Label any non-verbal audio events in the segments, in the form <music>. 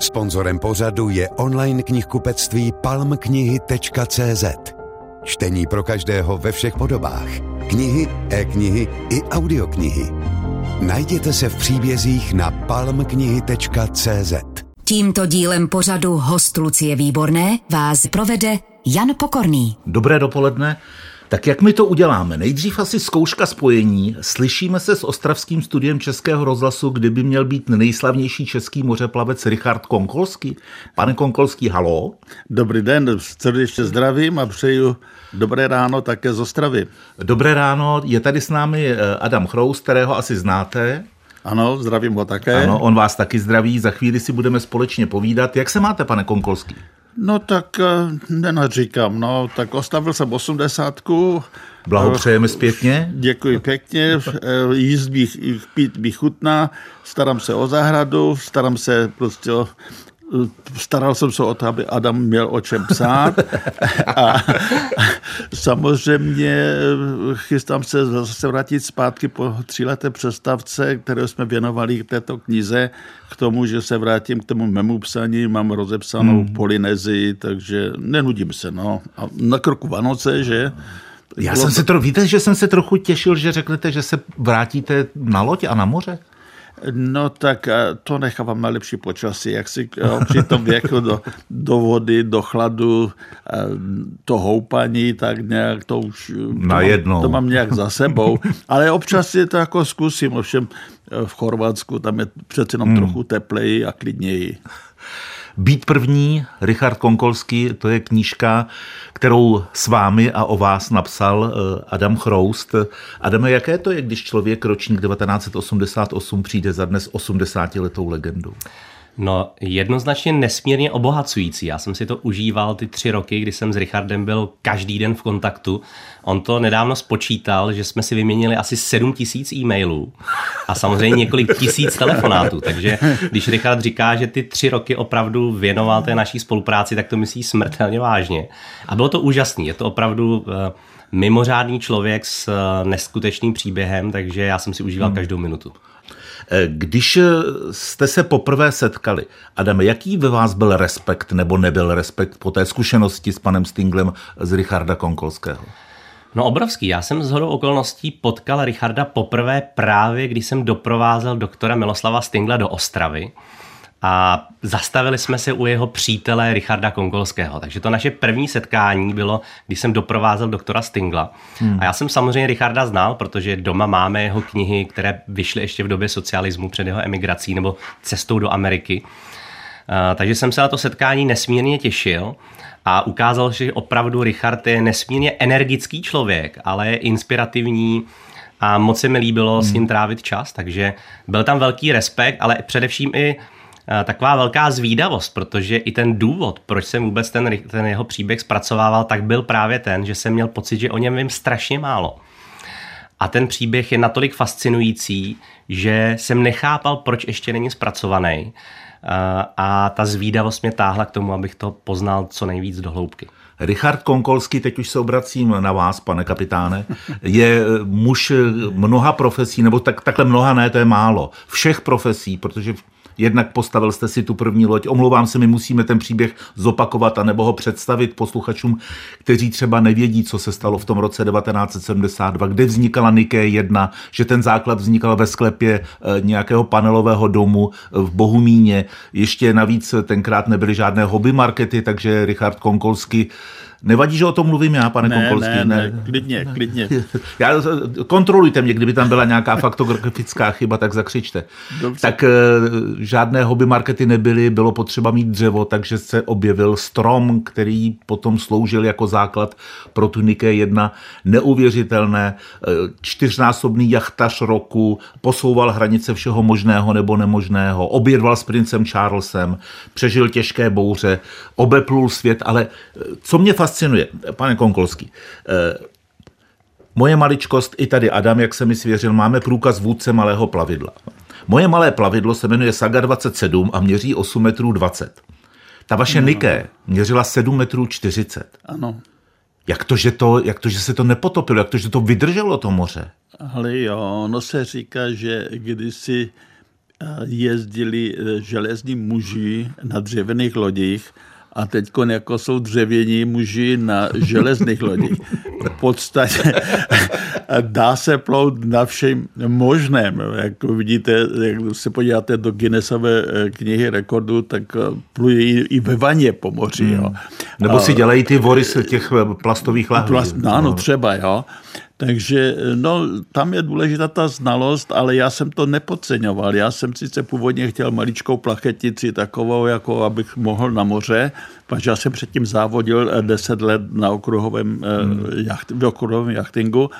Sponzorem pořadu je online knihkupectví palmknihy.cz. Čtení pro každého ve všech podobách. Knihy, e-knihy i audioknihy. Najděte se v příbězích na palmknihy.cz. Tímto dílem pořadu host Lucie Výborné vás provede Jan Pokorný. Dobré dopoledne. Tak jak my to uděláme? Nejdřív asi zkouška spojení. Slyšíme se s ostravským studiem Českého rozhlasu, kdyby měl být nejslavnější český mořeplavec Richard Konkolský. Pane Konkolský, halo. Dobrý den, srdečně zdravím a přeju dobré ráno také z Ostravy. Dobré ráno, je tady s námi eh, Adam Chrous, kterého asi znáte. Ano, zdravím ho také. Ano, on vás taky zdraví, za chvíli si budeme společně povídat. Jak se máte, pane Konkolský? No tak eh, nenaříkám, no tak ostavil jsem osmdesátku. Blahopřejeme zpětně. Děkuji pěkně, eh, jíst bych, pít bych chutná, starám se o zahradu, starám se prostě o staral jsem se o to, aby Adam měl o čem psát a samozřejmě chystám se zase vrátit zpátky po tříleté přestavce, které jsme věnovali k této knize, k tomu, že se vrátím k tomu mému psaní, mám rozepsanou hmm. Polynezii, takže nenudím se, no. A na kroku Vánoce, že? Já jsem se to, víte, že jsem se trochu těšil, že řeknete, že se vrátíte na loď a na moře? No tak to nechávám na lepší počasí, jak si jo, při tom věku do, do vody, do chladu, to houpaní, tak nějak to už na to, mám, to mám nějak za sebou, ale občas si to jako zkusím, ovšem v Chorvatsku tam je přece jenom hmm. trochu tepleji a klidněji. Být první, Richard Konkolský, to je knížka, kterou s vámi a o vás napsal eh, Adam Chroust. Adame, jaké to je, když člověk ročník 1988 přijde za dnes 80 letou legendou? No, jednoznačně nesmírně obohacující. Já jsem si to užíval ty tři roky, kdy jsem s Richardem byl každý den v kontaktu. On to nedávno spočítal, že jsme si vyměnili asi 7 tisíc e-mailů a samozřejmě několik tisíc telefonátů. Takže když Richard říká, že ty tři roky opravdu věnoval té naší spolupráci, tak to myslí smrtelně vážně. A bylo to úžasné. Je to opravdu eh, mimořádný člověk s eh, neskutečným příběhem, takže já jsem si užíval hmm. každou minutu. Eh, když eh, jste se poprvé setkali, Adame, jaký ve vás byl respekt nebo nebyl respekt po té zkušenosti s panem Stinglem z Richarda Konkolského? No obrovský. Já jsem z hodou okolností potkal Richarda poprvé právě, když jsem doprovázel doktora Miloslava Stingla do Ostravy a zastavili jsme se u jeho přítele Richarda Konkolského. Takže to naše první setkání bylo, když jsem doprovázel doktora Stingla. Hmm. A já jsem samozřejmě Richarda znal, protože doma máme jeho knihy, které vyšly ještě v době socialismu před jeho emigrací nebo cestou do Ameriky. Takže jsem se na to setkání nesmírně těšil a ukázal, že opravdu Richard je nesmírně energický člověk, ale je inspirativní, a moc se mi líbilo hmm. s ním trávit čas, takže byl tam velký respekt, ale především i taková velká zvídavost, protože i ten důvod, proč jsem vůbec ten, ten jeho příběh zpracovával, tak byl právě ten, že jsem měl pocit, že o něm vím strašně málo. A ten příběh je natolik fascinující, že jsem nechápal, proč ještě není zpracovaný. Eh, a ta zvídavost mě táhla k tomu, abych to poznal co nejvíc do hloubky. Richard Konkolský, teď už se obracím na vás, pane kapitáne, je muž mnoha profesí, nebo tak, takhle mnoha ne, to je málo. Všech profesí, protože Jednak postavil jste si tu první loď. Omlouvám se, my musíme ten příběh zopakovat a nebo ho představit posluchačům, kteří třeba nevědí, co se stalo v tom roce 1972, kde vznikala Nike 1, že ten základ vznikal ve sklepě eh, nějakého panelového domu eh, v Bohumíně. Ještě navíc tenkrát nebyly žádné hobby markety, takže Richard Konkolsky Nevadí, že o tom mluvím já, pane ne, Konkolský? Ne, ne, ne, klidně, klidně. <laughs> Já, kontrolujte mě, kdyby tam byla nějaká <laughs> faktografická chyba, tak zakřičte. Dobře. Tak e, žádné hobby markety nebyly, bylo potřeba mít dřevo, takže se objevil strom, který potom sloužil jako základ pro tu Nike 1. Neuvěřitelné, e, čtyřnásobný jachtař roku, posouval hranice všeho možného nebo nemožného, obědval s princem Charlesem, přežil těžké bouře, obeplul svět, ale co mě fascinuje, pane Konkolský, eh, moje maličkost, i tady Adam, jak se mi svěřil, máme průkaz vůdce malého plavidla. Moje malé plavidlo se jmenuje Saga 27 a měří 8 metrů 20. Ta vaše no. Nike měřila 7 metrů 40. Ano. Jak to, že to, jak to, že se to nepotopilo, jak to, že to vydrželo to moře? Ale jo, ono se říká, že kdysi jezdili železní muži na dřevěných lodích a teď jako jsou dřevění muži na železných lodích. V podstatě <laughs> dá se plout na všem možném. Jak vidíte, jak se podíváte do Guinnessové eh, knihy rekordů, tak eh, pluje i ve vaně po moři. Hmm. Jo. Nebo si dělají ty vory z těch eh, plastových lahví. Plast, no, no, třeba, jo. Takže no, tam je důležitá ta znalost, ale já jsem to nepodceňoval. Já jsem sice původně chtěl maličkou plachetici takovou, jako abych mohl na moře, protože já jsem předtím závodil 10 let na okruhovém, eh, hmm. jacht, v okruhovém jachtingu.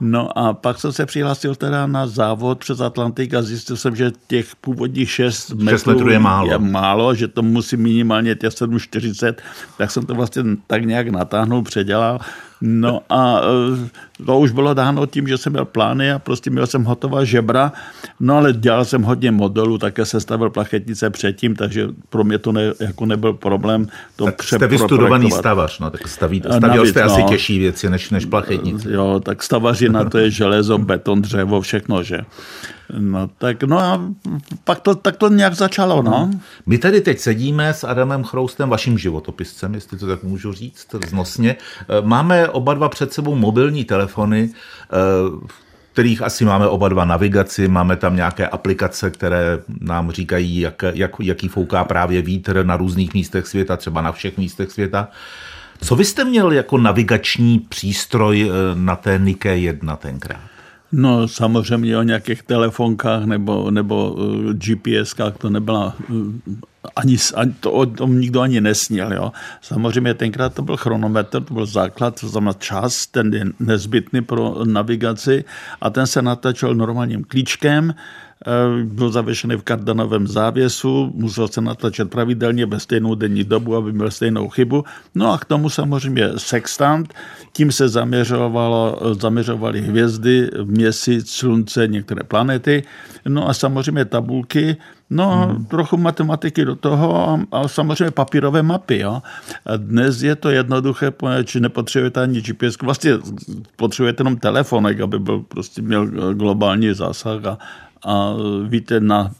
No a pak jsem se přihlásil teda na závod přes Atlantik a zjistil jsem, že těch původních 6 metrů, metrů je málo. je málo, že to musí minimálně těch 7,40, tak jsem to vlastně tak nějak natáhnul, předělal. No a e, to už bylo dáno tím, že jsem měl plány a prostě měl jsem hotová žebra, no ale dělal jsem hodně modelů, také se stavil plachetnice předtím, takže pro mě to ne, jako nebyl problém to tak jste vystudovaný stavař, no, tak staví, stavěl Navíc, jste no, asi těžší věci než, než plachetnice. Jo, tak stavařina to je železo, beton, dřevo, všechno, že. No, tak no a pak to, tak to nějak začalo, no. My tady teď sedíme s Adamem Chroustem, vaším životopiscem, jestli to tak můžu říct, znosně. Máme oba dva před sebou mobilní telefony, v kterých asi máme oba dva navigaci, máme tam nějaké aplikace, které nám říkají, jak, jak, jaký fouká právě vítr na různých místech světa, třeba na všech místech světa. Co vy jste měl jako navigační přístroj eh, na té Nike 1 tenkrát? No samozřejmě o nějakých telefonkách nebo, nebo eh, GPSkách to nebyla eh, ani, ani to o tom nikdo ani nesnil. Jo. Samozřejmě tenkrát to byl chronometr, to byl základ, to znamená čas, ten je nezbytný pro navigaci a ten se natáčel normálním klíčkem, byl zavěšený v kardanovém závěsu, musel se natáčet pravidelně ve stejnou denní dobu, aby měl stejnou chybu. No a k tomu samozřejmě sextant, tím se zaměřovalo, zaměřovaly hvězdy, měsíc, slunce, některé planety. No a samozřejmě tabulky, No hmm. trochu matematiky do toho a, a samozřejmě papírové mapy. Jo. A dnes je to jednoduché, protože nepotřebujete ani GPS, vlastně potřebujete jenom telefonek, aby byl, prostě měl globální zásah a, a víte na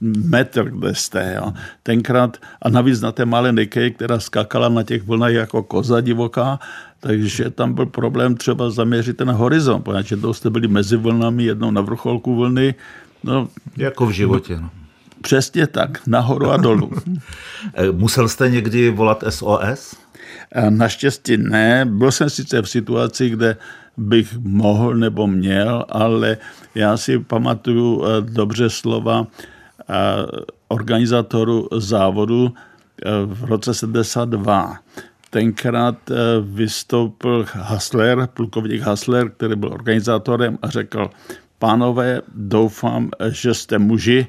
metr, kde jste. Jo. Tenkrát, a navíc na té malé Nike, která skákala na těch vlnách jako koza divoká, takže tam byl problém třeba zaměřit ten horizont, protože to jste byli mezi vlnami, jednou na vrcholku vlny. No, jako v životě. No. Přesně tak, nahoru a dolů. <laughs> Musel jste někdy volat SOS? Naštěstí ne. Byl jsem sice v situaci, kde bych mohl nebo měl, ale já si pamatuju eh, dobře slova eh, organizátoru závodu eh, v roce 72. Tenkrát vystoupil Hasler, plukovník Hasler, který byl organizátorem a řekl, pánové, doufám, že jste muži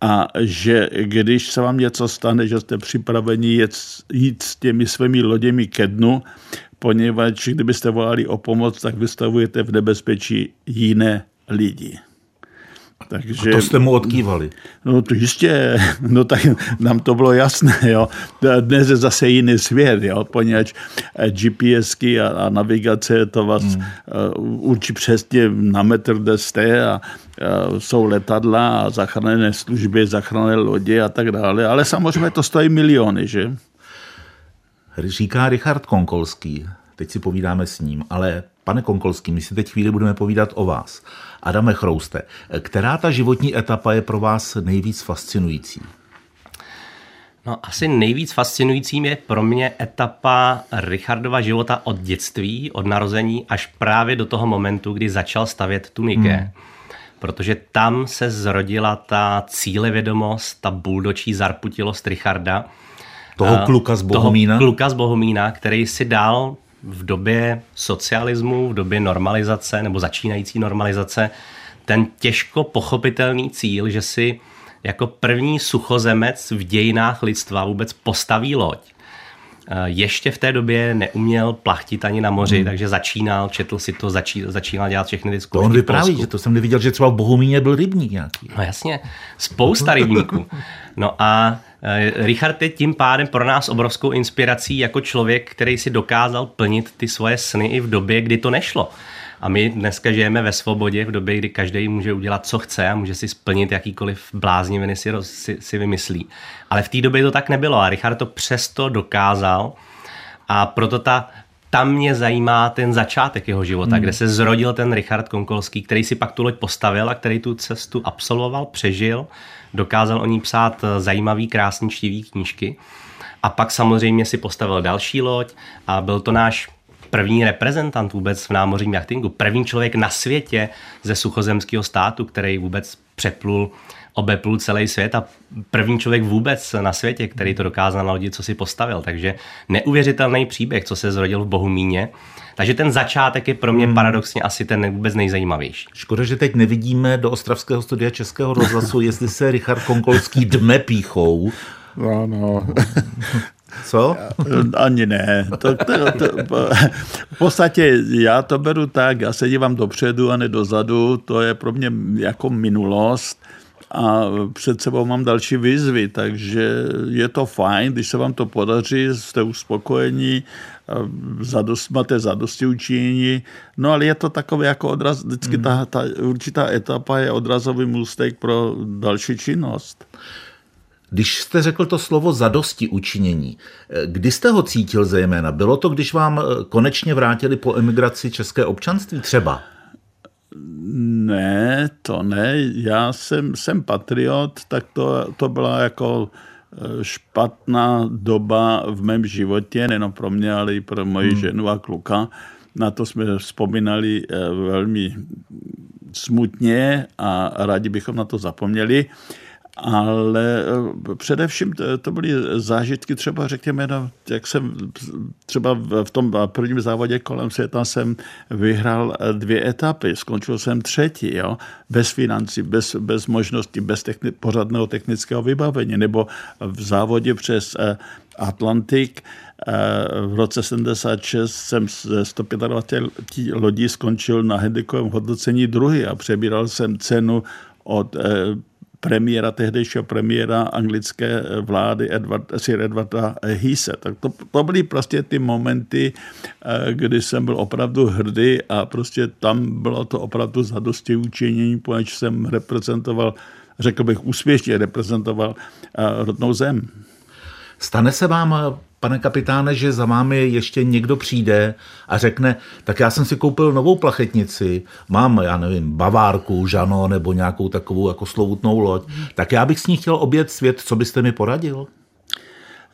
a že když se vám něco stane, že jste připraveni jít, jít s těmi svými loděmi ke dnu, poněvadž kdybyste volali o pomoc, tak vystavujete v nebezpečí jiné lidi. Takže, a to jste mu odkývali. No to jistě, no tak nám to bylo jasné, jo. Dnes je zase jiný svět, jo, poněvadž GPSky a, a navigace to vás hmm. uh, určí přesně na metr, kde jste a uh, jsou letadla a záchranné služby, záchranné lodě a tak dále, ale samozřejmě to stojí miliony, že? Říká Richard Konkolský, teď si povídáme s ním, ale pane Konkolský, my si teď chvíli budeme povídat o vás. Adame Chrouste, která ta životní etapa je pro vás nejvíc fascinující? No, asi nejvíc fascinujícím je pro mě etapa Richardova života od dětství, od narození, až právě do toho momentu, kdy začal stavět tu Nike. Hmm. Protože tam se zrodila ta cílevědomost, ta buldočí zarputilost Richarda, toho kluka z Bohumína? Toho kluka z Bohumína, který si dal v době socialismu, v době normalizace nebo začínající normalizace ten těžko pochopitelný cíl, že si jako první suchozemec v dějinách lidstva vůbec postaví loď. Eh, ještě v té době neuměl plachtit ani na moři, hmm. takže začínal, četl si to, začí, začínal dělat všechny ty zkoušky. To on vypráví, že to jsem neviděl, že třeba v Bohumíně byl rybník nějaký. No jasně, spousta rybníků. No a Eh, Richard je tím pádem pro nás obrovskou inspirací jako člověk, který si dokázal plnit ty svoje sny i v době, kdy to nešlo. A my dneska žijeme ve svobodě v době, kdy každý může udělat, co chce a může si splnit jakýkoliv blázniviny si, si, si vymyslí. Ale v té době to tak nebylo a Richard to přesto dokázal a proto ta tam mě zajímá ten začátek jeho života, hmm. kde se zrodil ten Richard Konkolský, který si pak tu loď postavil a který tu cestu absolvoval, přežil, dokázal o ní psát zajímavý, krásný, čtivý knížky. A pak samozřejmě si postavil další loď a byl to náš první reprezentant vůbec v námořním jachtingu, první člověk na světě ze suchozemského státu, který vůbec přeplul obeplul celý svět a první člověk vůbec na světě, který to dokázal na lodi, co si postavil. Takže neuvěřitelný příběh, co se zrodil v Bohumíně. Takže ten začátek je pro mě hmm. paradoxně asi ten vůbec nejzajímavější. Škoda, že teď nevidíme do Ostravského studia Českého rozhlasu, jestli se Richard Konkolský dme píchou. No, no. Co? Ani ne. To, to, to, v podstatě já to beru tak, já se dívám dopředu a ne dozadu, to je pro mě jako minulost a před sebou mám další výzvy, takže je to fajn, když se vám to podaří, jste uspokojení, zadost, máte zadosti učinění, no ale je to takové jako odraz, vždycky ta, ta určitá etapa je odrazový můstek pro další činnost. Když jste řekl to slovo zadosti učinění, kdy jste ho cítil zejména? Bylo to, když vám konečně vrátili po emigraci české občanství třeba? Ne, to ne. Já jsem, jsem patriot, tak to, to byla jako eh, špatná doba v mém životě, nejen pro mě, ale i pro moji hmm. ženu a kluka. Na to jsme vzpomínali eh, velmi smutně a rádi bychom na to zapomněli ale eh, především to, byly zážitky třeba, řekněme, jak jsem třeba v tom prvním závodě kolem světa jsem vyhrál eh, dvě etapy, skončil jsem třetí, jo, bez financí, bez, bez možností, bez techni- pořádného technického vybavení, nebo v závodě přes eh, Atlantik v roce 76 jsem ze 125 lodí skončil na handikovém hodnocení druhý a přebíral jsem cenu od premiéra, tehdejšího premiéra anglické vlády Edward, Sir Edwarda Hise. Tak to, to byly prostě ty momenty, eh, kdy jsem byl opravdu hrdý a prostě tam bylo to opravdu zadosti učinění, poněž jsem reprezentoval, řekl bych úspěšně reprezentoval eh, rodnou zem. Stane se vám pane kapitáne, že za vámi ještě někdo přijde a řekne, tak já jsem si koupil novou plachetnici, mám, já nevím, bavárku, žano nebo nějakou takovou jako slovutnou loď, tak já bych s ní chtěl obět svět, co byste mi poradil?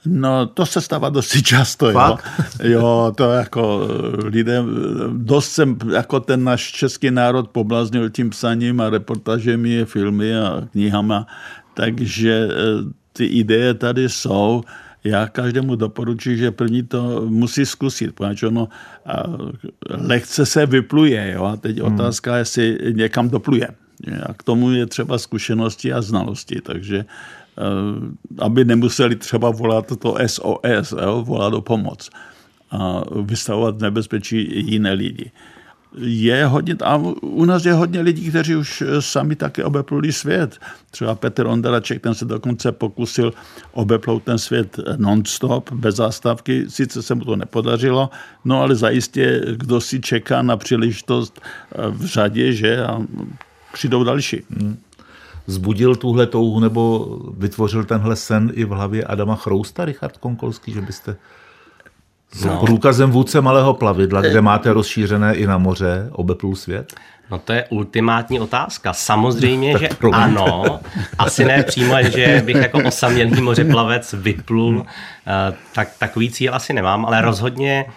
No, to se stává dosti často, Fakt? jo. Jo, to jako lidem, dost jsem jako ten náš český národ poblaznil tím psaním a reportažemi, filmy a knihama, takže eh, ty ideje tady jsou já každému doporučuji, že první to musí zkusit, protože ono lehce se vypluje. Jo? A teď hmm. otázka, jestli někam dopluje. A k tomu je třeba zkušenosti a znalosti, takže eh, aby nemuseli třeba volat to SOS, jo? volat o pomoc a vystavovat nebezpečí jiné lidi je hodně, a u nás je hodně lidí, kteří už sami taky obepluli svět. Třeba Petr Ondaraček, ten se dokonce pokusil obeplout ten svět non-stop, bez zástavky. Sice se mu to nepodařilo, no ale zajistě, kdo si čeká na příležitost v řadě, že a přijdou další. Hmm. Zbudil tuhle touhu nebo vytvořil tenhle sen i v hlavě Adama Chrousta, Richard Konkolský, že byste s no. průkazem vůdce malého plavidla, kde máte rozšířené i na moře, obeplul svět? No to je ultimátní otázka. Samozřejmě, <laughs> že ano. Asi ne přímo, že bych jako osamělý mořeplavec vyplul. Eh, tak, takový cíl asi nemám, ale rozhodně eh,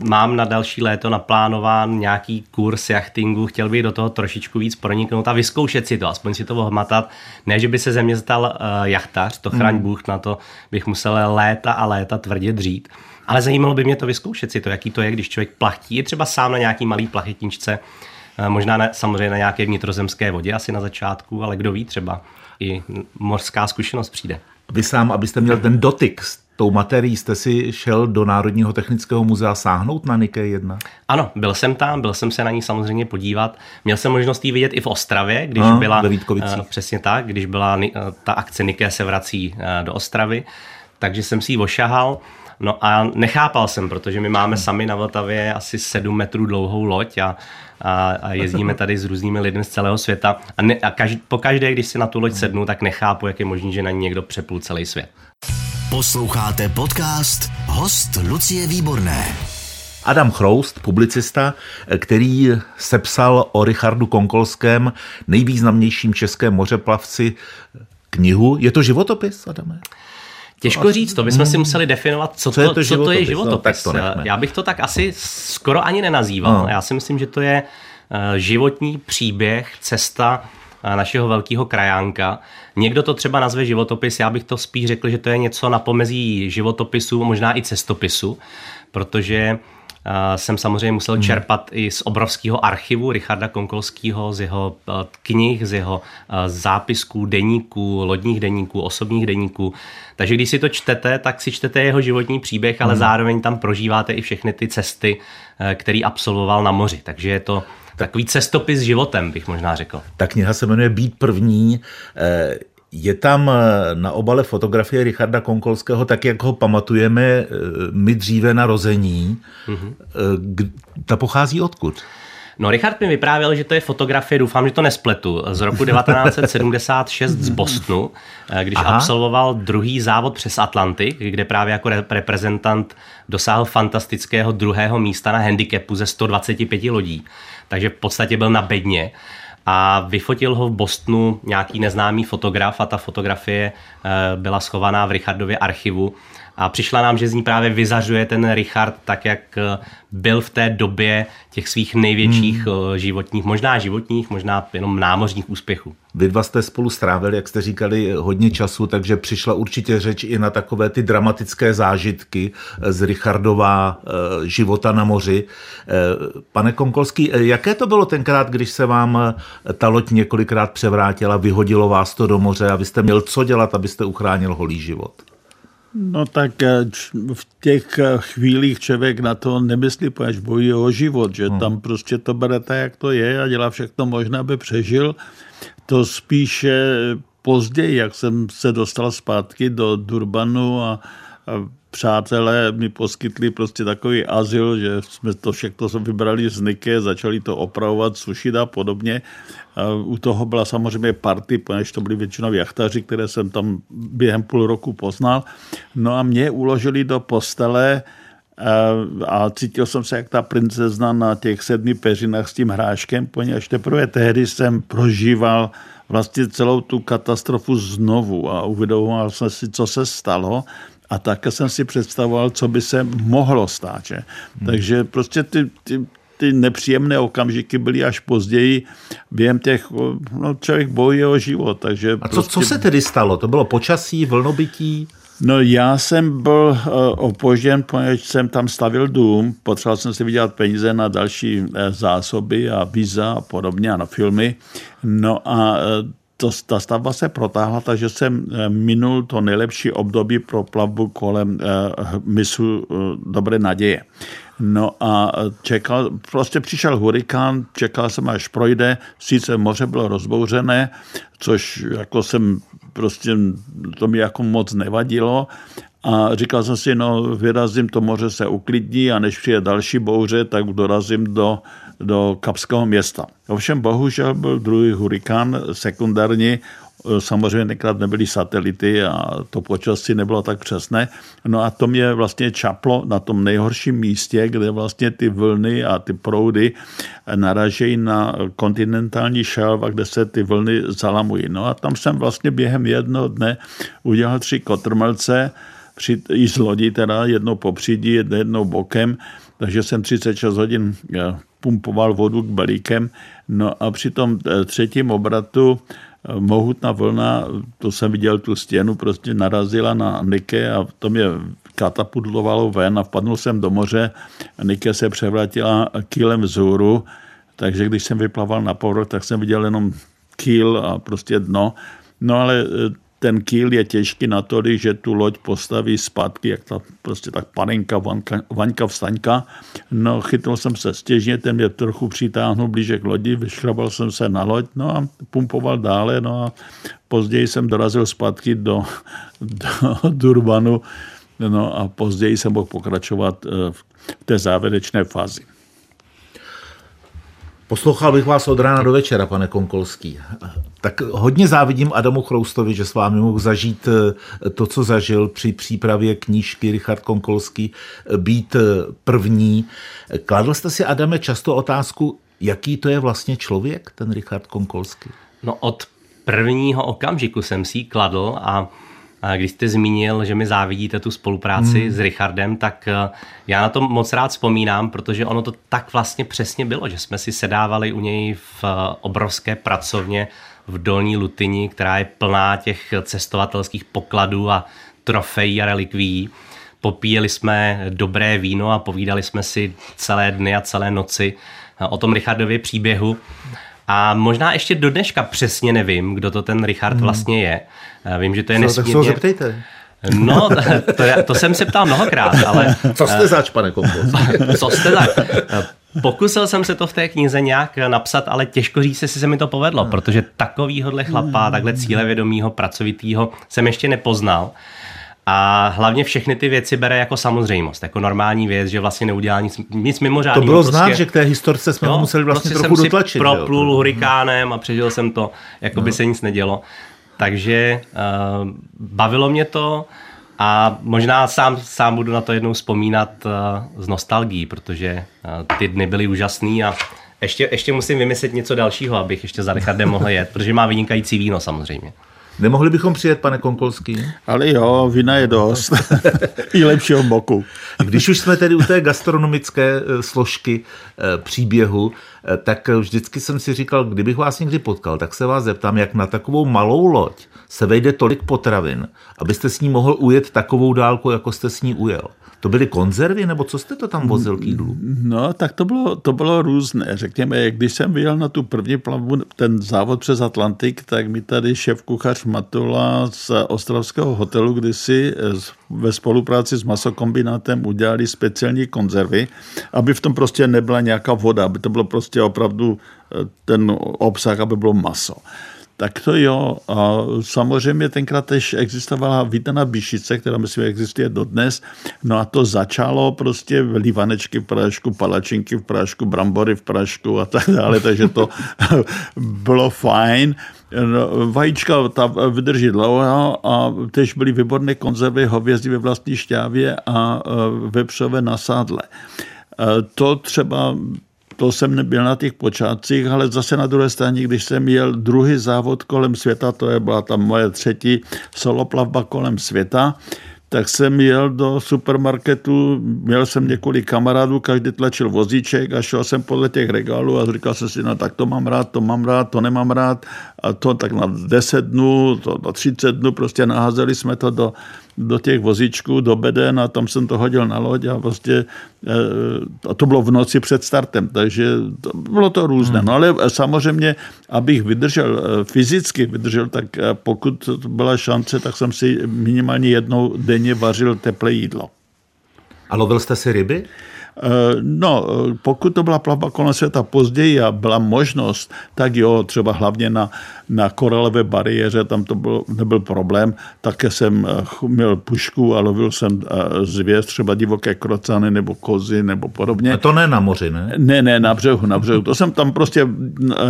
mám na další léto naplánován nějaký kurz jachtingu, chtěl bych do toho trošičku víc proniknout a vyzkoušet si to, aspoň si to ohmatat. Ne, že by se ze mě stal uh, jachtař, to chraň hmm. Bůh, na to bych musel léta a léta tvrdě dřít. Ale zajímalo by mě to vyzkoušet si to, jaký to je, když člověk plachtí, je třeba sám na nějaký malý plachetničce, eh, možná ne, samozřejmě na nějaké vnitrozemské vodě asi na začátku, ale kdo ví, třeba i mořská zkušenost přijde. Vy sám, abyste měl ten dotyk s tou materií, jste si šel do Národního technického muzea sáhnout na Nike 1? Ano, byl jsem tam, byl jsem se na ní samozřejmě podívat. Měl jsem možnost ji vidět i v Ostravě, když no, byla, ve uh, přesně tak, když byla uh, ta akce Nike se vrací uh, do Ostravy takže jsem si ji ošahal. No a nechápal jsem, protože my máme sami na Vltavě asi 7 metrů dlouhou loď a, a, a jezdíme tady s různými lidmi z celého světa. A, ne, a každý, po každé, když si na tu loď sednu, tak nechápu, jak je možné, že na ní někdo přeplul celý svět. Posloucháte podcast Host Lucie Výborné. Adam Chroust, publicista, který sepsal o Richardu Konkolském, nejvýznamnějším českém mořeplavci, knihu. Je to životopis, Adame? Těžko říct, to bychom si museli definovat, co, co, to, je, to co to je životopis. No, tak to Já bych to tak asi skoro ani nenazýval. No. Já si myslím, že to je eh, životní příběh, cesta našeho velkého krajánka. Někdo to třeba nazve životopis, já bych to spíš řekl, že to je něco na pomezí životopisu, možná i cestopisu, protože jsem samozřejmě musel hmm. čerpat i z obrovského archivu Richarda Konkolského, z jeho eh, knih, z jeho eh, zápisků, deníků, lodních deníků, osobních deníků. Takže když si to čtete, tak si čtete jeho životní příběh, ale hmm. zároveň tam prožíváte i všechny ty cesty, který absolvoval na moři. Takže je to takový cestopis životem, bych možná řekl. Ta kniha se jmenuje Být první. Je tam eh, na obale fotografie Richarda Konkolského, tak jak ho pamatujeme eh, my dříve narození. Mm-hmm. Ta pochází odkud? No, Richard mi vyprávěl, že to je fotografie, doufám, že to nespletu, z roku 1976 z Bostonu, když Aha. absolvoval druhý závod přes Atlantik, kde právě jako reprezentant dosáhl fantastického druhého místa na handicapu ze 125 lodí. Takže v podstatě byl na bedně a vyfotil ho v Bostonu nějaký neznámý fotograf a ta fotografie eh, byla schovaná v Richardově archivu a přišla nám, že z ní právě vyzařuje ten Richard tak, jak eh, byl v té době těch svých největších hmm. Eh, životních, možná životních, možná jenom námořních úspěchů. Vy dva jste spolu strávili, jak jste říkali, hodně času, takže přišla určitě řeč i na takové ty dramatické zážitky z Richardova eh, života na moři. Pane Konkolský, jaké to bylo tenkrát, když se vám ta loď několikrát převrátila, vyhodilo vás to do moře a vy jste měl co dělat, abyste uchránil holý život? No tak eh, v těch eh, chvílích člověk na to nemyslí, protože bojí o život, že hmm. tam prostě to bere tak, jak to je a dělá všechno možné, aby přežil. To spíše později, jak jsem se dostal zpátky do Durbanu a, a přátelé mi poskytli prostě takový azyl, že jsme to všechno vybrali z Nike, začali to opravovat, sušit a podobně. U toho byla samozřejmě party, protože to byli většinou jachtaři, které jsem tam během půl roku poznal. No a mě uložili do postele a cítil jsem se jak ta princezna na těch sedmi peřinách s tím hráškem, poněvadž teprve tehdy jsem prožíval vlastně celou tu katastrofu znovu a uvědomoval jsem si, co se stalo a také jsem si představoval, co by se mohlo stát. Že? Hmm. Takže prostě ty, ty, ty nepříjemné okamžiky byly až později během těch, no člověk bojí o život. Takže a co, prostě... co se tedy stalo? To bylo počasí, vlnobytí? No já jsem byl uh, opožděn, protože jsem tam stavil dům, potřeboval jsem si vydělat peníze na další uh, zásoby a víza a podobně a na filmy. No a uh, to, ta stavba se protáhla, takže jsem eh, minul to nejlepší období pro plavbu kolem uh, misu uh, Dobré naděje. No a čekal, prostě přišel hurikán, čekal jsem, až projde, sice moře bylo rozbouřené, což jako jsem prostě, to mi jako moc nevadilo, a říkal jsem si, no vyrazím, to moře se uklidní a než přijde další bouře, tak dorazím do do Kapského města. Ovšem bohužel byl druhý hurikán sekundární, samozřejmě nekrát nebyly satelity a to počasí nebylo tak přesné. No a to mě vlastně čaplo na tom nejhorším místě, kde vlastně ty vlny a ty proudy naražejí na kontinentální šelva, kde se ty vlny zalamují. No a tam jsem vlastně během jednoho dne udělal tři kotrmelce, při, i z lodi teda, jednou popřídí, jednou bokem, takže jsem 36 hodin pumpoval vodu k balíkem. No a při tom eh, třetím obratu eh, mohutná vlna, to jsem viděl tu stěnu, prostě narazila na Nike a to mě katapultovalo ven a vpadnul jsem do moře. Nike se převrátila kýlem vzhůru, takže když jsem vyplaval na povrch, tak jsem viděl jenom kýl a prostě dno. No ale eh, ten kýl je těžký natolik, že tu loď postaví zpátky, jak ta prostě tak panenka, vanka, Vaňka vstaňka. No, chytl jsem se stěžně, ten mě trochu přitáhnul blíže k lodi, vyškrabal jsem se na loď, no a pumpoval dále, no a později jsem dorazil zpátky do, do Durbanu, no a později jsem mohl pokračovat eh, v té závěrečné fázi. Poslouchal bych vás od rána do večera, pane Konkolský. Tak hodně závidím Adamu Chroustovi, že s vámi mohl zažít eh, to, co zažil při přípravě knížky Richard Konkolský, eh, být eh, první. Kladl jste si, Adame, často otázku, jaký to je vlastně člověk, ten Richard Konkolský? No od prvního okamžiku jsem si kladl a když jste zmínil, že mi závidíte tu spolupráci hmm. s Richardem, tak eh, já na to moc rád vzpomínám, protože ono to tak vlastně přesně bylo, že jsme si sedávali u něj v eh, obrovské pracovně v Dolní Lutini, která je plná těch cestovatelských pokladů a trofejí a relikví. Popíjeli jsme dobré víno a povídali jsme si celé dny a celé noci eh, o tom Richardově příběhu. A možná ještě do dneška přesně nevím, kdo to ten Richard hmm. vlastně je. Vím, že to je nesmírně... Tak se zeptejte. No, to, je, to jsem se ptal mnohokrát, ale... Co jste zač, pane Kompos? <laughs> Co jste zač? Pokusil jsem se to v té knize nějak napsat, ale těžko říct, jestli se mi to povedlo, protože takovýhodle chlapa, takhle cílevědomýho, pracovitýho jsem ještě nepoznal. A hlavně všechny ty věci bere jako samozřejmost, jako normální věc, že vlastně neudělá nic, nic mimořádného. To bylo prostě, znát, že k té historce jsme jo, museli vlastně prostě trochu jsem dotlačit. Si proplul jo? hurikánem a přežil jsem to, jako no. by se nic nedělo. Takže uh, bavilo mě to a možná sám, sám budu na to jednou vzpomínat uh, z nostalgií, protože uh, ty dny byly úžasný a ještě, ještě musím vymyslet něco dalšího, abych ještě za Richardem mohl jet, protože má vynikající víno samozřejmě. Nemohli bychom přijet, pane Konkolský? Ale jo, vína je dost. <laughs> I lepšího boku. Když už jsme tedy u té gastronomické eh, složky eh, příběhu, eh, tak vždycky jsem si říkal, kdybych vás někdy potkal, tak se vás zeptám, jak na takovou malou loď se vejde tolik potravin, abyste s ní mohl ujet takovou dálku, jako jste s ní ujel. To byly konzervy, nebo co jste to tam vozil k jídlu? No, tak to bylo, to bylo různé. Řekněme, když jsem vyjel na tu první plavbu, ten závod přes Atlantik, tak mi tady šéf kuchař Matula z ostravského hotelu kdysi eh, ve spolupráci s masokombinátem udělali speciální konzervy, aby v tom prostě nebyla nějaká voda, aby to bylo prostě opravdu eh, ten obsah, aby bylo maso. Tak to jo. A samozřejmě tenkrát tež existovala Vítana Bíšice, která myslím existuje dodnes. No a to začalo prostě lívanečky v prášku, palačinky v prášku, brambory v prášku a tak dále, takže to <laughs> bylo fajn. No, vajíčka ta vydrží dlouho a tež byly výborné konzervy hovězí ve vlastní šťávě a e, vepřové na sádle. E, to třeba to jsem nebyl na těch počátcích, ale zase na druhé straně, když jsem jel druhý závod kolem světa, to je byla tam moje třetí soloplavba kolem světa, tak jsem jel do supermarketu, měl jsem několik kamarádů, každý tlačil vozíček a šel jsem podle těch regálů a říkal jsem si, no tak to mám rád, to mám rád, to nemám rád. A to tak na 10 dnů, to na 30 dnů, prostě naházeli jsme to do, do těch vozíčků, do beden a tam jsem to hodil na loď a prostě eh, a to bylo v noci před startem, takže to, bylo to různé. Hmm. No ale samozřejmě, abych vydržel, eh, fyzicky vydržel, tak eh, pokud byla šance, tak jsem si minimálně jednou denně vařil teplé jídlo. A lovil jste si ryby? Eh, no, pokud to byla plavba kolem světa později a byla možnost, tak jo, třeba hlavně na, na koralové bariéře, tam to byl, nebyl problém. Také jsem eh, měl pušku a lovil jsem eh, zvěř, třeba divoké krocany nebo kozy nebo podobně. A to ne na moři, ne? Ne, ne, na břehu, na břehu. To jsem tam prostě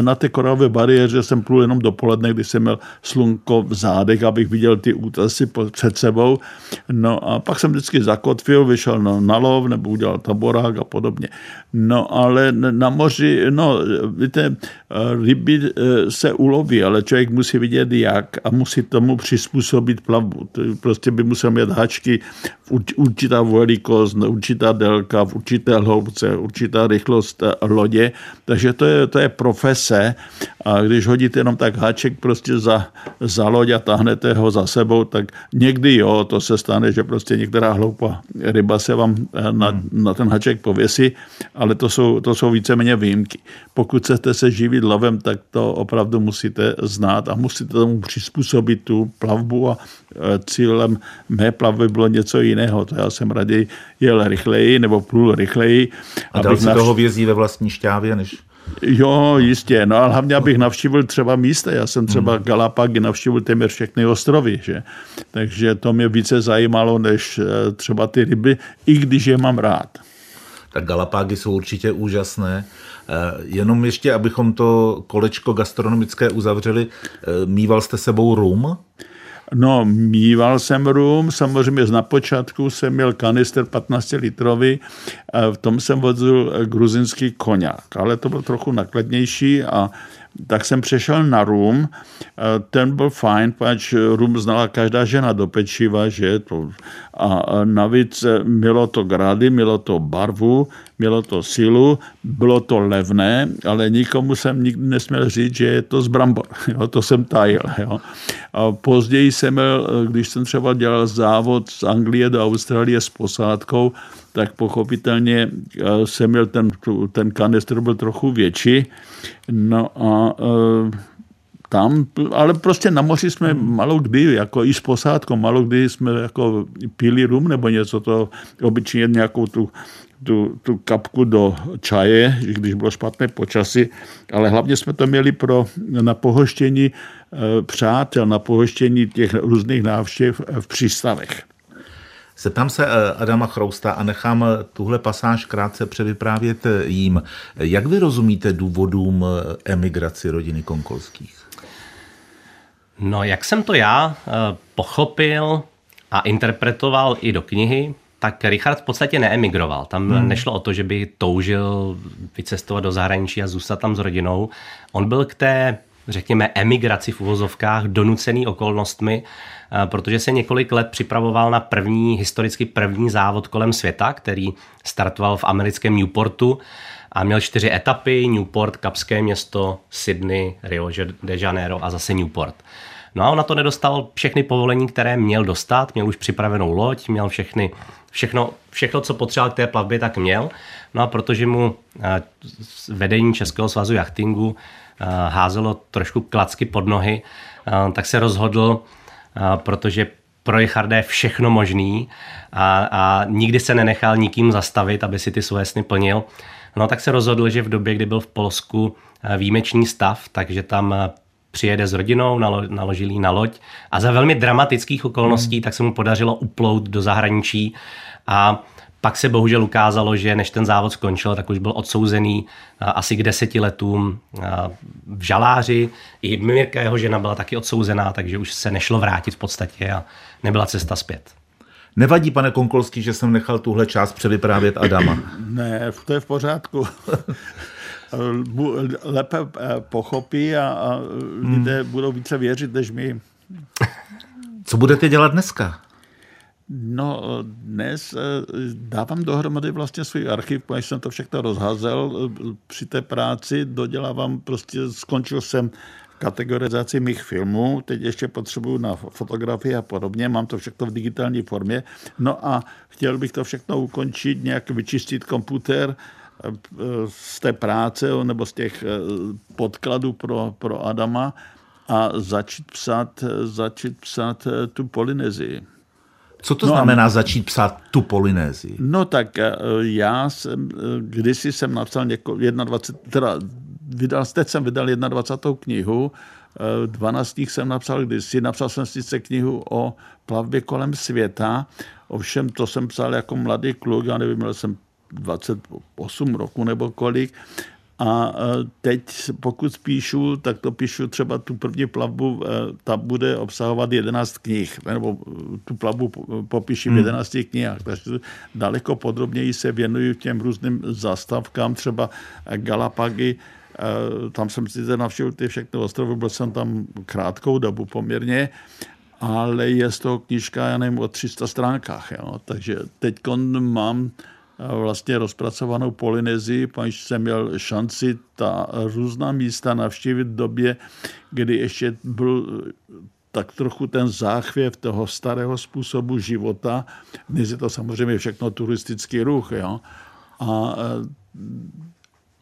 na té koralové bariéře jsem plul jenom dopoledne, když jsem měl slunko v zádech, abych viděl ty útesy před sebou. No a pak jsem vždycky zakotvil, vyšel na, na lov nebo udělal tabor horách a podobně. No ale na moři, no víte, ryby eh, se uloví, ale člověk musí vidět jak a musí tomu přizpůsobit plavbu. Prostě by musel mít hačky v určitá velikost, určitá délka, v určité hloubce, určitá rychlost eh, lodě. Takže to je, to je profese a když hodíte jenom tak háček prostě za, za loď a táhnete ho za sebou, tak někdy jo, to se stane, že prostě některá hloupá ryba se vám eh, na, na ten haček stromček pověsí, ale to jsou, to jsou víceméně výjimky. Pokud chcete se živit lovem, tak to opravdu musíte znát a musíte tomu přizpůsobit tu plavbu a e, cílem mé plavby bylo něco jiného. To já jsem raději jel rychleji nebo plul rychleji. A dal si toho vězí ve vlastní šťávě, než Jo, jistě. No a hlavně, abych navštívil třeba místa. Já jsem třeba hmm. Galapagy navštívil téměř všechny ostrovy. Že? Takže to mě více zajímalo, než eh, třeba ty ryby, i když je mám rád. Tak Galapágy jsou určitě úžasné. Eh, jenom ještě, abychom to kolečko gastronomické uzavřeli, eh, mýval jste sebou rum? No, mýval jsem rum, samozřejmě na počátku jsem měl kanister 15 litrový, v tom jsem vozil gruzinský koněk, ale to bylo trochu nakladnější a tak jsem přešel na rum. Ten byl fajn, pač rum znala každá žena do pečiva, že to. A navíc mělo to grady, mělo to barvu, mělo to sílu, bylo to levné, ale nikomu jsem nikdy nesměl říct, že je to z brambor. <laughs> Jo, to jsem tajil. Jo. A později jsem měl, když jsem třeba dělal závod z Anglie do Austrálie s posádkou, tak pochopitelně eh, jsem měl ten, ten kanistr byl trochu větší. No a eh, tam, ale prostě na moři jsme malo kdy, jako i s posádkou, malo kdy jsme jako pili rum nebo něco, to obyčejně nějakou tu, tu, tu kapku do čaje, když bylo špatné počasí, ale hlavně jsme to měli pro, na pohoštění eh, přátel, na pohoštění těch různých návštěv v přístavech. Zeptám se eh, Adama Chrousta a nechám eh, tuhle pasáž krátce převyprávět eh, jím. Jak vy rozumíte důvodům emigraci rodiny Konkolských? No, jak jsem to já pochopil a interpretoval i do knihy, tak Richard v podstatě neemigroval. Tam hmm. nešlo o to, že by toužil vycestovat do zahraničí a zůstat tam s rodinou. On byl k té, řekněme, emigraci v uvozovkách donucený okolnostmi, Eh, protože se několik let připravoval na první, historicky první závod kolem světa, který startoval v americkém Newportu a měl čtyři etapy, Newport, Kapské město, Sydney, Rio de Janeiro a zase Newport. No a on na to nedostal všechny povolení, které měl dostat, měl už připravenou loď, měl všechny, všechno, všechno, co potřeboval k té plavbě, tak měl. No a protože mu eh, vedení Českého svazu jachtingu eh, házelo trošku klacky pod nohy, tak se rozhodl protože pro Richarda je všechno možný a, a nikdy se nenechal nikým zastavit, aby si ty svoje sny plnil. No tak se rozhodl, že v době, kdy byl v Polsku eh, výjimečný stav, takže tam eh, přijede s rodinou, nalo, naložil jí na loď a za velmi dramatických okolností hmm. tak se mu podařilo uplout do zahraničí a pak se bohužel ukázalo, že než ten závod skončil, tak už byl odsouzený asi k deseti letům v žaláři. I Mirka, jeho žena, byla taky odsouzená, takže už se nešlo vrátit v podstatě a nebyla cesta zpět. Nevadí, pane Konkolský, že jsem nechal tuhle část převyprávět Adama? Ne, to je v pořádku. Lépe eh, pochopí a, a lidé hmm. budou více věřit, než my. Co budete dělat dneska? No, dnes eh, dávám dohromady vlastně svůj archiv, když jsem to všechno rozházel eh, při té práci, dodělávám, prostě skončil jsem kategorizaci mých filmů, teď ještě potřebuju na fotografii a podobně, mám to všechno v digitální formě, no a chtěl bych to všechno ukončit, nějak vyčistit komputer, eh, z té práce nebo z těch podkladů pro, pro Adama a začít psát, začít psát tu Polynezii. Co to no znamená a... začít psát tu Polynézii? No tak eh, já jsem, eh, kdysi jsem napsal něko, 21, teda vydal, teď jsem vydal 21. knihu, 12 eh, jsem napsal kdysi, napsal jsem sice knihu o plavbě kolem světa, ovšem to jsem psal jako mladý kluk, já nevím, měl jsem 28 roku nebo kolik, a e, teď, pokud píšu, tak to píšu třeba tu první plavbu, e, ta bude obsahovat 11 knih, nebo tu plavbu popíším v 11 hmm. knihách. Takže daleko podrobněji se věnuju těm různým zastavkám, třeba Galapagy, e, tam jsem si navštívil ty všechny ostrovy, byl jsem tam krátkou dobu poměrně, ale je z toho knížka, já nevím, o 300 stránkách. Jo? Takže teď mám vlastně rozpracovanou Polynezii, pač jsem měl šanci ta různá místa navštívit v době, kdy ještě byl tak trochu ten záchvěv toho starého způsobu života. Dnes je to samozřejmě všechno turistický ruch, jo? A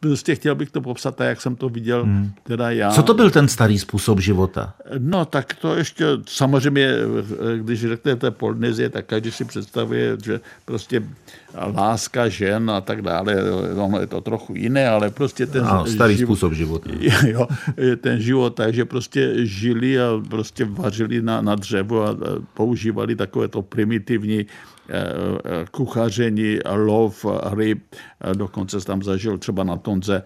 prostě chtěl bych to popsat tak, jak jsem to viděl hmm. teda já. Co to byl ten starý způsob života? No tak to ještě samozřejmě, když řeknete Polynezie, tak každý si představuje, že prostě láska žen a tak dále, ono je to trochu jiné, ale prostě ten a, starý život, způsob života. <laughs> Jo, ten život, takže prostě žili a prostě vařili na, na dřevo a používali takové to primitivní Eh, eh, kuchaření, lov ryb, dokonce jsem tam zažil třeba na Tonze,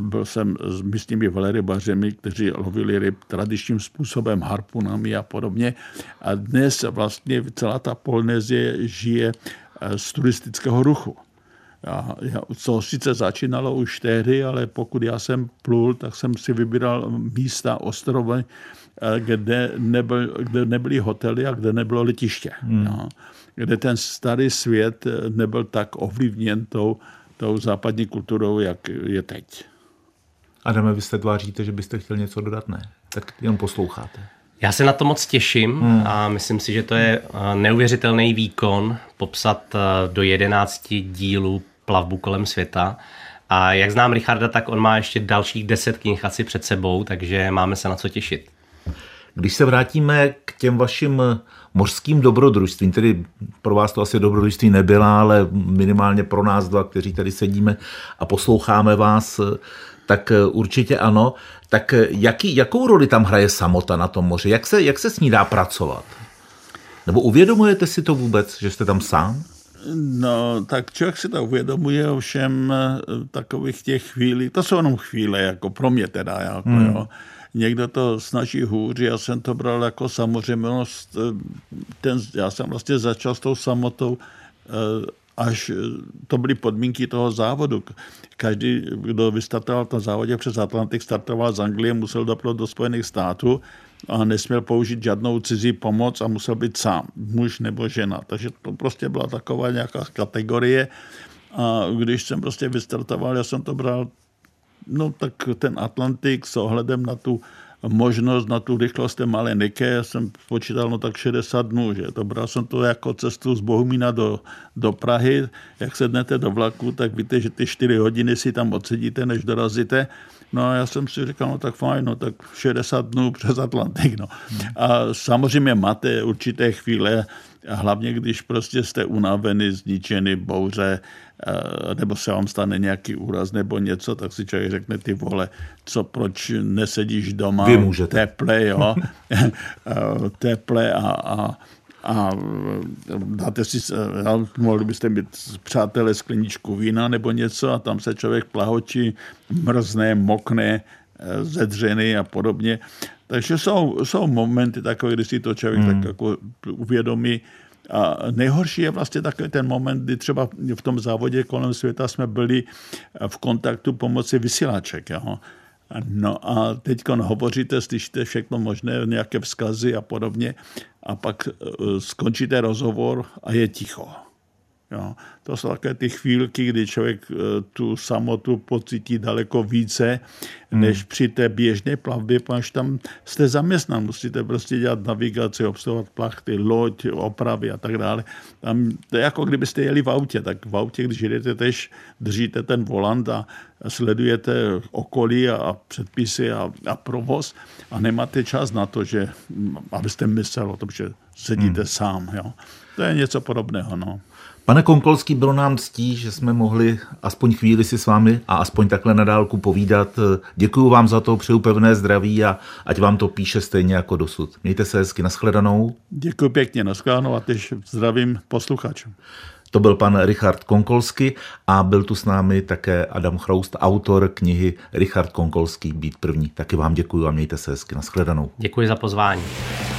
byl jsem s místními velerybařemi, kteří lovili ryb tradičním způsobem, harpunami a podobně. A dnes vlastně celá ta Polynézie žije eh, z turistického ruchu. Já, já, co sice začínalo už tehdy, ale pokud já jsem plul, tak jsem si vybíral místa, ostrovy, kde, nebyl, kde nebyly hotely a kde nebylo letiště. Hmm. Ja kde ten starý svět nebyl tak ovlivněn tou, tou západní kulturou, jak je teď. Adame, vy jste tváříte, že byste chtěl něco dodat? Ne. Tak jenom posloucháte. Já se na to moc těším hmm. a myslím si, že to je eh, neuvěřitelný výkon popsat eh, do jedenácti dílů plavbu kolem světa. A jak znám Richarda, tak on má ještě dalších deset knih asi před sebou, takže máme se na co těšit. Když se vrátíme k těm vašim mořským dobrodružstvím, tedy pro vás to asi dobrodružství nebyla, ale minimálně pro nás dva, kteří tady sedíme a posloucháme vás, tak určitě ano. Tak jaký, jakou roli tam hraje samota na tom moři? Jak se, jak se s ní dá pracovat? Nebo uvědomujete si to vůbec, že jste tam sám? No, tak člověk si to uvědomuje, ovšem takových těch chvílí, to jsou jenom chvíle, jako pro mě teda, jako, hmm. jo někdo to snaží hůř, já jsem to bral jako samozřejmost. Ten, já jsem vlastně začal s tou samotou eh, až to byly podmínky toho závodu. Každý, kdo vystartoval na závodě přes Atlantik, startoval z Anglie, musel doplout do Spojených států a nesměl použít žádnou cizí pomoc a musel být sám, muž nebo žena. Takže to prostě byla taková nějaká kategorie. A když jsem prostě vystartoval, já jsem to bral no tak ten Atlantik s ohledem na tu možnost na tu rychlost té malé Nike, já jsem počítal no tak 60 dnů, že? To bral jsem to jako cestu z Bohumína do, do Prahy, jak sednete do vlaku, tak víte, že ty 4 hodiny si tam odsedíte, než dorazíte, No a já jsem si říkal, no tak fajn, no tak 60 dnů přes Atlantik, no. A samozřejmě máte určité chvíle, hlavně když prostě jste unavený, zničený, bouře, Eh, nebo se vám stane nějaký úraz nebo něco, tak si člověk řekne, ty vole, co, proč nesedíš doma Vy můžete. teple, jo, <laughs> eh, teple a, a a dáte si, mohli byste mít přátelé skleničku vína nebo něco a tam se člověk plahočí, mrzne, mokne, eh, zedřený a podobně. Takže jsou, jsou momenty takové, kdy si to člověk hmm. tak jako uvědomí, a nejhorší je vlastně takový ten moment, kdy třeba v tom závodě kolem světa jsme byli v kontaktu pomocí vysílaček. Jo. No a teď hovoříte, slyšíte všechno možné, nějaké vzkazy a podobně a pak eh, skončíte rozhovor a je ticho. Jo. To jsou také ty chvílky, kdy člověk eh, tu samotu pocítí daleko více, hmm. než při té běžné plavbě, protože tam jste zaměstnan, musíte prostě dělat navigaci, obsluhovat plachty, loď, opravy a tak dále. Tam, to je jako kdybyste jeli v autě, tak v autě, když jedete, tež držíte ten volant a sledujete okolí a předpisy a, a provoz a nemáte čas na to, že abyste myslel o tom, že sedíte hmm. sám. Jo. To je něco podobného. No. Pane Konkolský, bylo nám ctí, že jsme mohli aspoň chvíli si s vámi a aspoň takhle na dálku povídat. Děkuji vám za to, přeju pevné zdraví a ať vám to píše stejně jako dosud. Mějte se hezky, nashledanou. Děkuji pěkně, nashledanou a teď zdravím posluchačům. To byl pan Richard Konkolsky a byl tu s námi také Adam Chroust, autor knihy Richard Konkolský Být první. Taky vám děkuji a mějte se hezky. Naschledanou. Děkuji za pozvání.